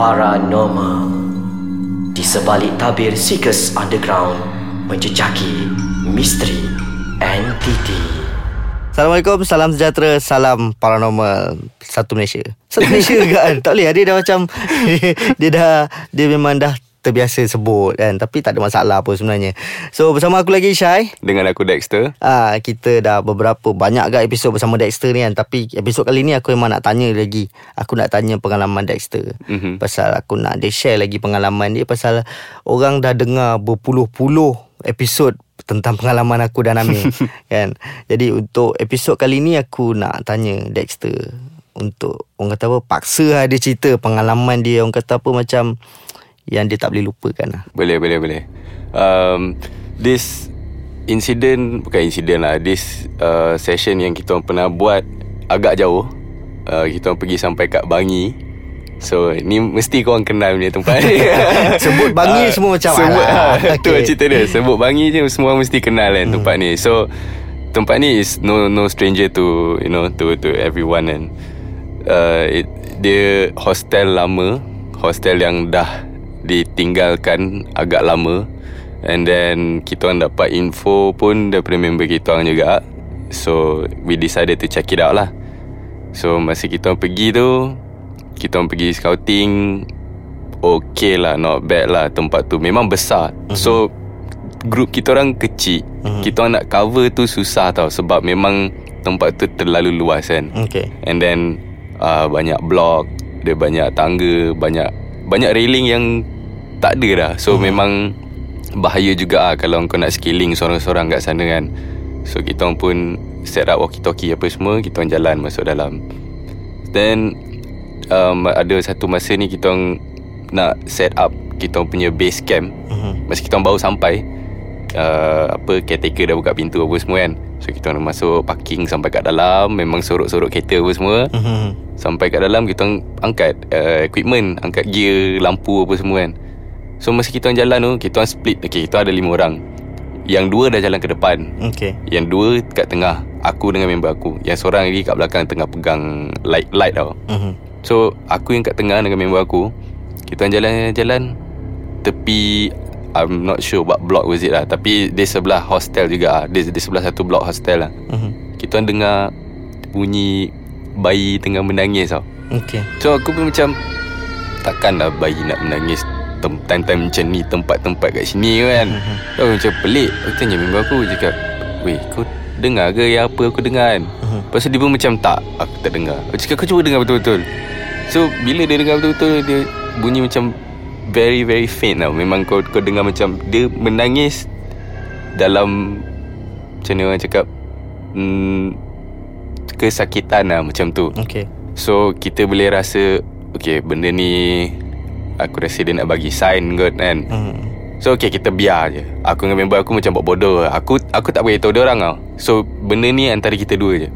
Paranormal Di sebalik tabir Seekers Underground Menjejaki misteri entiti Assalamualaikum, salam sejahtera, salam paranormal. Satu Malaysia. Satu Malaysia kan? Tak boleh dia dah macam Dia dah Dia memang dah terbiasa sebut kan. Tapi tak ada masalah pun sebenarnya. So bersama aku lagi Syai. Dengan aku Dexter. Ah Kita dah beberapa Banyak agak episod bersama Dexter ni kan. Tapi episod kali ni aku memang nak tanya lagi. Aku nak tanya pengalaman Dexter. Mhm. Pasal aku nak dia share lagi pengalaman dia. Pasal orang dah dengar berpuluh-puluh episod tentang pengalaman aku dan Amir kan. Jadi untuk episod kali ni aku nak tanya Dexter untuk orang kata apa paksa lah dia cerita pengalaman dia. Orang kata apa macam yang dia tak boleh lupakan lah. Boleh boleh boleh. Um, This Incident Bukan incident lah This uh, Session yang kita pernah buat Agak jauh. Uh, Kita pergi sampai kat Bangi. So ni mesti korang kenal punya tempat ni. Sebut Bangi Ah, semua macam, sebut, alah, ah, Tu okay. cerita dia. Sebut Bangi je Semua mesti kenal kan tempat ni. So Tempat ni is no no stranger to You know To to everyone kan. Uh, it, Dia hostel lama Hostel yang dah Ditinggalkan Agak lama. And then Kita orang dapat info pun Daripada member kita orang juga. So We decided to check it out lah. So masa kita orang pergi tu Kita orang pergi scouting Okay lah Not bad lah Tempat tu. Memang besar. Uh-huh. So Group kita orang kecil. Uh-huh. Kita orang nak cover tu Susah tau Sebab memang Tempat tu terlalu luas kan. Okay. And then uh, Banyak blok Dia banyak tangga Banyak Banyak railing yang Tak ada dah So uh-huh. memang Bahaya juga lah Kalau kau nak scaling Sorang-sorang kat sana kan. So kita orang pun Set up walkie-talkie apa semua Kita orang jalan masuk dalam. Then um, Ada satu masa ni Kita orang Nak set up Kita orang punya base camp. Mhm. Masa kita orang baru sampai uh, Apa Caretaker dah buka pintu apa semua kan. So kita orang masuk Parking sampai kat dalam Memang sorok-sorok kereta apa semua. Mhm. Sampai kat dalam Kita angkat uh, Equipment Angkat gear Lampu apa semua kan So masa kita orang jalan tu Kita orang split. Okay kita ada lima orang. Yang dua dah jalan ke depan. Okay. Yang dua kat tengah. Aku dengan member aku. Yang seorang lagi kat belakang Tengah pegang light light tau. Mhm. So aku yang kat tengah dengan member aku Kita orang jalan-jalan Tepi I'm not sure what block was it lah. Tapi dia sebelah hostel juga. Lah Dia, dia sebelah satu block hostel lah. Mhm. Kita orang dengar Bunyi Bayi tengah menangis tau. Okay. So aku pun macam Takkanlah bayi nak menangis tem- Time-time macam ni Tempat-tempat kat sini kan. So aku macam pelik. Aku tanya member aku Dia cakap Weh kau dengar ke yang apa aku dengar kan? Mhm. Lepas tu dia pun macam tak Aku tak dengar. Aku cakap kau cuba dengar betul-betul. So bila dia dengar betul-betul Dia bunyi macam Very very faint tau. Memang kau kau dengar macam Dia menangis Dalam Macam mana orang cakap hmm, Kesakitan lah macam tu. Okay. So kita boleh rasa Okay benda ni Aku rasa dia nak bagi sign kot kan? Mhm. So okay kita biar je. Aku dengan member aku macam buat bodoh. Aku aku tak beritahu dia orang tau. So benda ni antara kita dua je.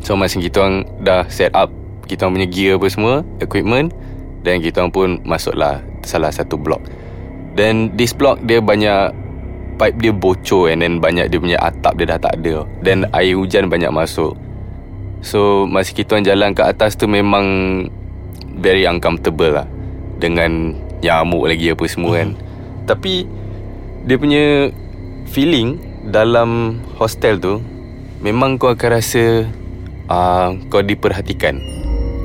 So masa kita orang dah set up Kita orang punya gear apa semua Equipment Dan kita orang pun masuklah Salah satu blok Dan this block dia banyak Pipe dia bocor And then banyak dia punya atap dia dah tak ada. Dan air hujan banyak masuk. So masa kita orang jalan ke atas tu memang Very uncomfortable lah Dengan nyamuk lagi apa semua kan. Tapi Dia punya Feeling Dalam hostel tu Memang kau akan rasa uh, Kau diperhatikan.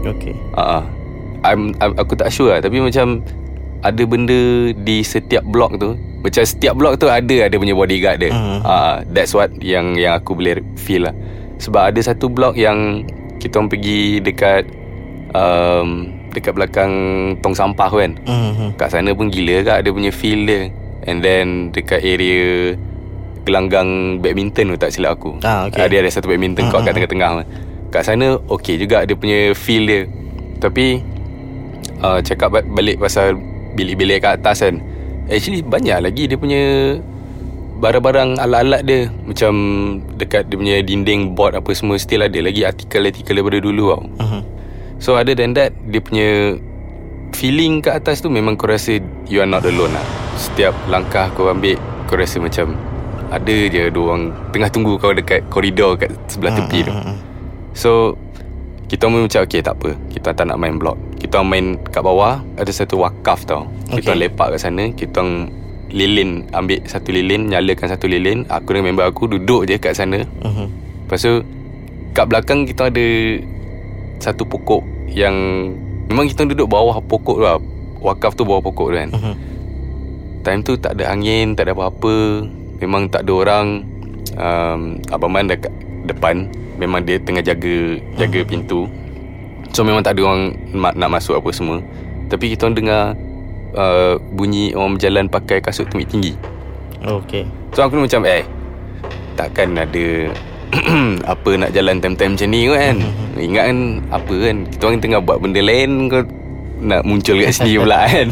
Okay. uh, I'm, I'm, Aku tak sure lah Tapi macam Ada benda Di setiap blok tu Macam setiap blok tu Ada ada punya bodyguard dia. Mhm. uh, That's what Yang yang aku boleh feel lah. Sebab ada satu blok yang Kita orang pergi dekat um, Dekat belakang Tong sampah kan. Mhm. Kat sana pun gila kat Dia punya feel dia. And then Dekat area Gelanggang badminton tu tak silap aku. Ah, okay. Ah, Dia ada satu badminton court kat tengah-tengah. Kat sana Okay juga dia punya feel dia. Tapi uh, Cakap ba- balik pasal Bilik-bilik kat atas kan. Actually banyak lagi dia punya Barang-barang alat-alat dia. Macam Dekat dia punya dinding board apa semua Still ada lagi artikel-artikel daripada dulu tau. Mhm. So other than that Dia punya Feeling kat atas tu Memang kau rasa You are not alone lah. Setiap langkah kau ambil Kau rasa macam Ada je dua orang Tengah tunggu kau dekat koridor Kat sebelah tepi tu. So Kita pun macam Okay tak apa. Kita tak nak main blok Kita main kat bawah Ada satu wakaf tau. Kita Okay. lepak kat sana Kita lilin Ambil satu lilin Nyalakan satu lilin. Aku dengan member aku Duduk je kat sana. Mhm. Lepas tu Kat belakang kita ada Satu pokok Yang Memang kita duduk bawah pokok tu lah. Wakaf tu bawah pokok tu kan. Mhm. Time tu tak ada angin Tak ada apa-apa. Memang tak ada orang. Um, Abang Man dekat depan. Memang dia tengah jaga Jaga pintu. So memang tak ada orang Nak masuk apa semua. Tapi kita orang dengar uh, Bunyi orang berjalan Pakai kasut tumit tinggi. Okay. So aku macam Eh Takkan ada Apa nak jalan time-time macam ni kan. Ingat kan Apa kan Kita orang tengah buat benda lain Kau Nak muncul kat sini pula kan.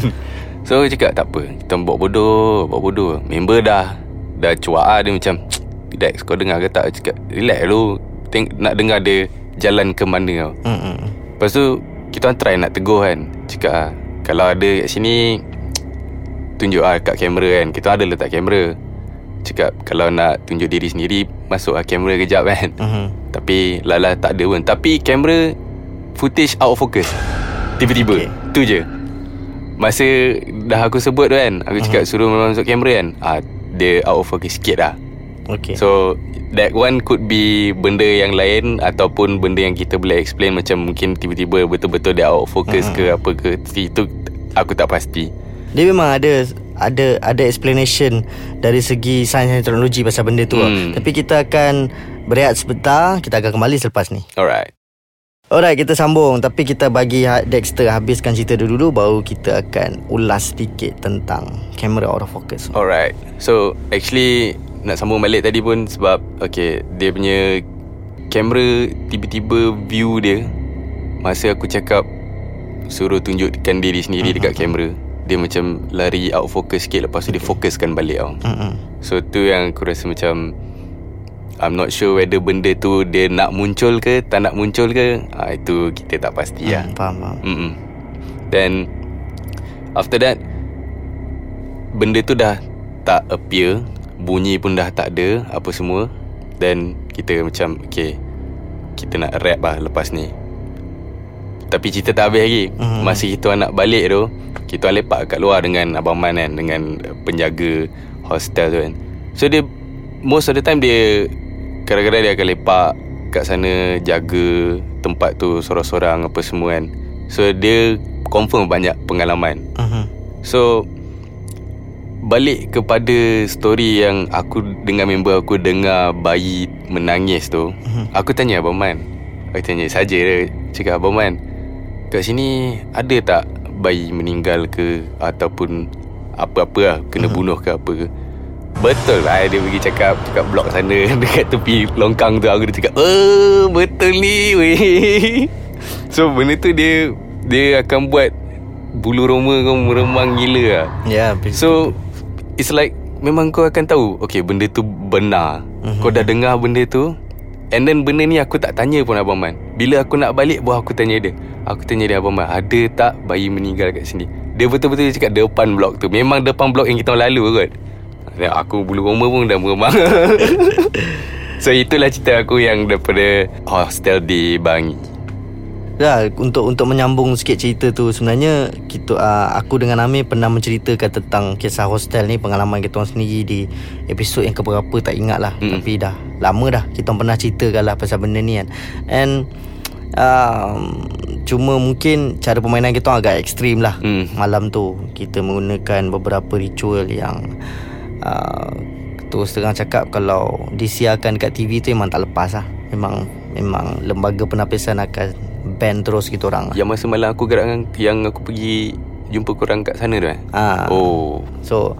So aku cakap tak apa Kita buat bodoh Buat bodoh. Member dah Dah cuak lah Dia macam Relax kau dengar ke tak? Aku cakap Relax lu Teng- Nak dengar dia Jalan ke mana tau. Mhm. Lepas tu Kita orang try nak tegur kan. Cakap ah, Kalau ada kat sini Tunjuk lah kat kamera kan. Kita ada letak kamera Cakap Kalau nak tunjuk diri sendiri Masuk lah kamera kejap kan. Mhm. Tapi Lala tak ada pun. Tapi kamera Footage out of focus. Tiba-tiba. Okay. Tu je. Masa Dah aku sebut tu kan Aku cakap suruh masuk kamera kan ah, Dia out of focus sikit lah. Okay So That one could be Benda yang lain Ataupun benda yang kita boleh explain Macam mungkin tiba-tiba Betul-betul dia out of focus Hmm. ke Apa ke. Itu Aku tak pasti. Dia memang ada ada ada explanation dari segi sains dan teknologi pasal benda tu. Hmm. Hmm. Tapi kita akan berehat sebentar, kita akan kembali selepas ni. Alright Alright, kita sambung tapi kita bagi ha- Dexter habiskan cerita dia dulu baru kita akan ulas sedikit tentang kamera out of focus. Alright So actually Nak sambung balik tadi pun Sebab Okay Dia punya Kamera Tiba-tiba view dia Masa aku cakap Suruh tunjukkan diri sendiri Dekat kamera Dia macam Lari out focus sikit Lepas tu dia fokuskan balik tau Hmm. So tu yang aku rasa macam I'm not sure whether benda tu Dia nak muncul ke Tak nak muncul ke ah, Itu kita tak pasti lah Hmm, faham, faham. Mm-mm. Then After that Benda tu dah Tak appear Bunyi pun dah tak ada Apa semua Then Kita macam Okay Kita nak rap lah lepas ni Tapi cerita tak habis lagi Mhm. mm-hmm. Masa kita nak balik tu Kita orang lepak kat luar Dengan Abang Man kan Dengan penjaga Hostel tu kan So dia Most of the time dia Kadang-kadang dia akan lepak Kat sana Jaga Tempat tu Sorang-sorang Apa semua kan So dia Confirm banyak pengalaman Mhm. So Balik kepada story yang aku dengan member aku dengar bayi menangis tu Mhm. Aku tanya Abang Man Aku tanya saja dia Cakap Abang Man Kat sini ada tak bayi meninggal ke Ataupun apa-apa lah Kena Mhm. bunuh ke apa ke. Betul lah dia pergi cakap Cakap blok sana Dekat tepi longkang tu Aku dia cakap Oh betul ni weh. So benda tu dia Dia akan buat Bulu roma kau meremang gila lah. Ya, yeah, So It's like Memang kau akan tahu Okay benda tu benar. Mhm. Kau dah dengar benda tu And then benda ni aku tak tanya pun Abang Man. Bila aku nak balik Baru aku tanya dia. Aku tanya dia Abang Man Ada tak bayi meninggal kat sini? Dia betul-betul cakap Depan blok tu. Memang depan blok yang kita lalu kot. Aku bulu roma pun dah meremang. So itulah cerita aku yang daripada Hostel di Bangi Ya, untuk untuk menyambung sikit cerita tu sebenarnya kita uh, aku dengan Amir pernah menceritakan tentang kisah hostel ni pengalaman kita orang sendiri di episod yang keberapa tak ingat lah Mm. tapi dah lama dah kita pernah ceritakan lah pasal benda ni kan and um, cuma mungkin cara permainan kita orang agak ekstrim lah Hmm. malam tu kita menggunakan beberapa ritual yang uh, terus terang cakap kalau disiarkan dekat TV tu memang tak lepas lah memang memang lembaga penapisan akan ban terus kita orang lah. Yang masa malam aku gerak dengan Yang aku pergi Jumpa korang kat sana tu eh ha. Oh So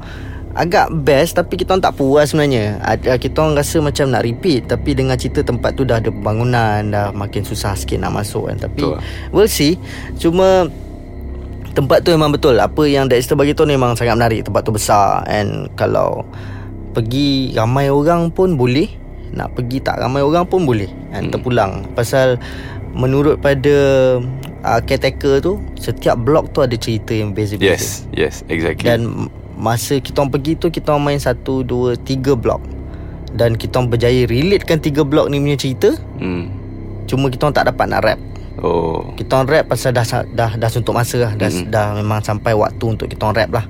agak best tapi kita orang tak puas sebenarnya. Ada kita orang rasa macam nak repeat tapi dengan cerita tempat tu dah ada pembangunan dah makin susah sikit nak masuk kan. Tapi Betul. we'll see. Cuma tempat tu memang betul. Apa yang Dexter bagi tu memang sangat menarik. Tempat tu besar and kalau pergi ramai orang pun boleh. Nak pergi tak ramai orang pun boleh. And Hmm. terpulang. Pasal menurut pada uh, caretaker tu setiap blok tu ada cerita yang beza-beza. Yes Yes exactly Dan masa kita orang pergi tu Kita orang main satu, dua, tiga blok Dan kita orang berjaya relatekan tiga blok ni punya cerita hmm. Cuma kita orang tak dapat nak rap Oh Kita orang rap pasal dah dah dah suntuk masa lah. Dah Mm-mm. dah memang sampai waktu untuk kita orang rap lah.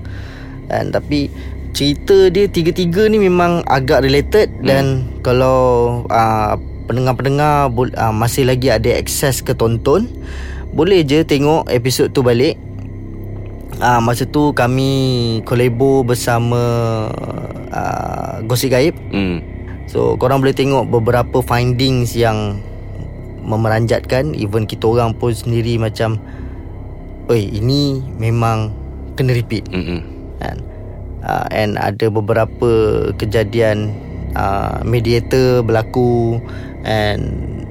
Dan tapi cerita dia tiga-tiga ni memang agak related Mm. dan kalau uh, pendengar-pendengar uh, masih lagi ada akses ke tonton, boleh je tengok episod tu balik. Uh, masa tu kami kolabo bersama uh, Gosip Gaib. hmm. So korang boleh tengok beberapa findings yang memeranjatkan even kita orang pun sendiri macam Oi ini memang kena repeat Mm-mm. kan uh, and ada beberapa kejadian uh, mediator berlaku and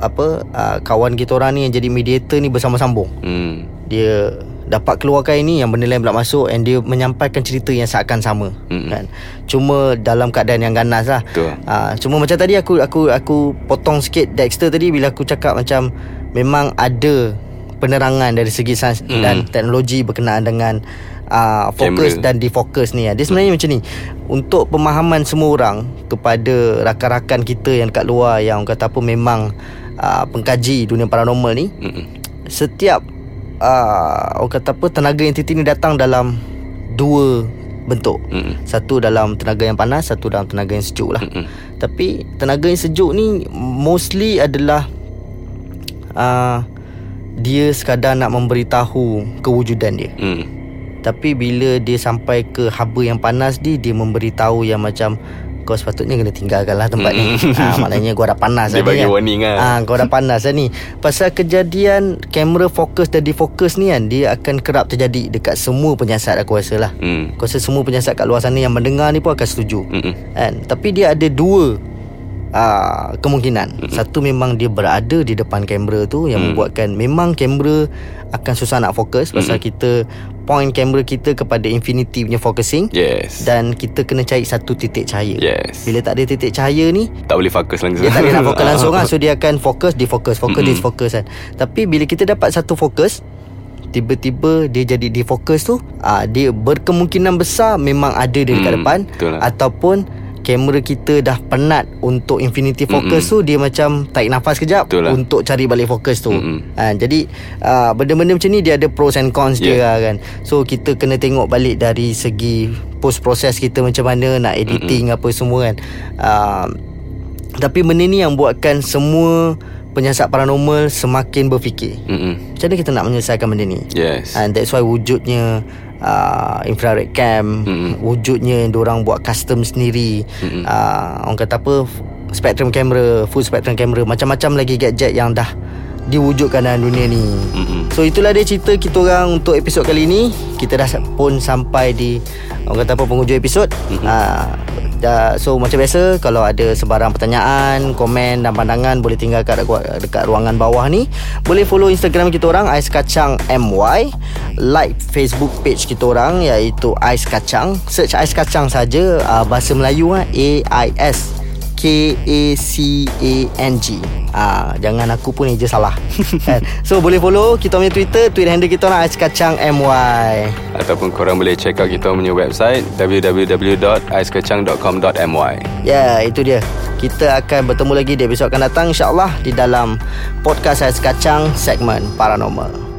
apa uh, kawan kita orang ni yang jadi mediator ni bersama-sambung Hmm. dia dapat keluarkan ini yang benda lain pula masuk and dia menyampaikan cerita yang seakan sama Mm-mm. kan cuma dalam keadaan yang ganas lah Betul. uh, cuma macam tadi aku aku aku potong sikit Dexter tadi bila aku cakap macam memang ada penerangan dari segi sains Mm. dan teknologi berkenaan dengan uh, fokus dan defokus ni dia sebenarnya macam ni untuk pemahaman semua orang kepada rakan-rakan kita yang kat luar yang kata apa memang uh, pengkaji dunia paranormal ni Mm-mm. setiap uh, orang kata apa tenaga entiti ni datang dalam dua bentuk. Mm-mm. Satu dalam tenaga yang panas, satu dalam tenaga yang sejuk lah. Mm-mm. Tapi tenaga yang sejuk ni mostly adalah uh, dia sekadar nak memberitahu kewujudan dia. Mm. Tapi bila dia sampai ke haba yang panas ni Dia memberitahu yang macam Kau sepatutnya kena tinggalkan lah tempat ni ha, Maknanya kau dah panas Dia dah bagi kan? warning lah. ha, Kau dah panas dah ni Pasal kejadian Kamera fokus dan defokus ni kan Dia akan kerap terjadi Dekat semua penyiasat aku rasa lah Mm. Aku rasa semua penyiasat kat luar sana Yang mendengar ni pun akan setuju Mm-mm. kan? Tapi dia ada dua uh, Kemungkinan Satu memang dia berada Di depan kamera tu Yang Mm. membuatkan Memang kamera Akan susah nak fokus Pasal kita Point kamera kita Kepada infinity punya focusing Yes. Dan kita kena cari satu titik cahaya Yes. Bila tak ada titik cahaya ni tak boleh fokus langsung. dia tak boleh nak fokus langsung kan So dia akan fokus Defokus Fokus Mm-mm. defokus kan Tapi bila kita dapat satu fokus Tiba-tiba dia jadi defokus tu ah Dia berkemungkinan besar Memang ada dia dekat Hmm, depan betul lah. Ataupun Kamera kita dah penat Untuk infinity focus tu Dia macam Tarik nafas kejap Betul lah. Untuk cari balik fokus tu Mm-mm. ha, Jadi ah, Benda-benda macam ni Dia ada pros and cons dia Yeah. lah kan So kita kena tengok balik Dari segi Post proses kita macam mana Nak editing apa semua kan Ah, tapi benda ni yang buatkan semua penyiasat paranormal semakin berfikir. Mm-mm. Macam mana kita nak menyelesaikan benda ni? Yes. And that's why wujudnya uh, infrared cam, Mm-mm. wujudnya orang buat custom sendiri. Mm-mm. Uh, orang kata apa? Spectrum camera, full spectrum camera, macam-macam lagi gadget yang dah diwujudkan dalam dunia ni. Mm-mm. So itulah dia cerita kita orang untuk episod kali ni. Kita dah pun sampai di orang kata apa penghujung episod. Mhm. Uh, so macam biasa kalau ada sebarang pertanyaan, komen dan pandangan boleh tinggal kat dekat ruangan bawah ni. Boleh follow Instagram kita orang Ais Kacang MY. Like Facebook page kita orang iaitu Ais Kacang. Search Ais Kacang saja uh, bahasa Melayu ah A I S K-A-C-A-N-G Ah, Jangan aku pun eja salah. Kan? So boleh follow Kita punya Twitter Tweet handle kita orang Ais Kacang MY Ataupun korang boleh check out kita punya website www.aiskacang.com.my Ya itu dia. Kita akan bertemu lagi Di episod akan datang InsyaAllah Di dalam Podcast Ais Kacang Segmen Paranormal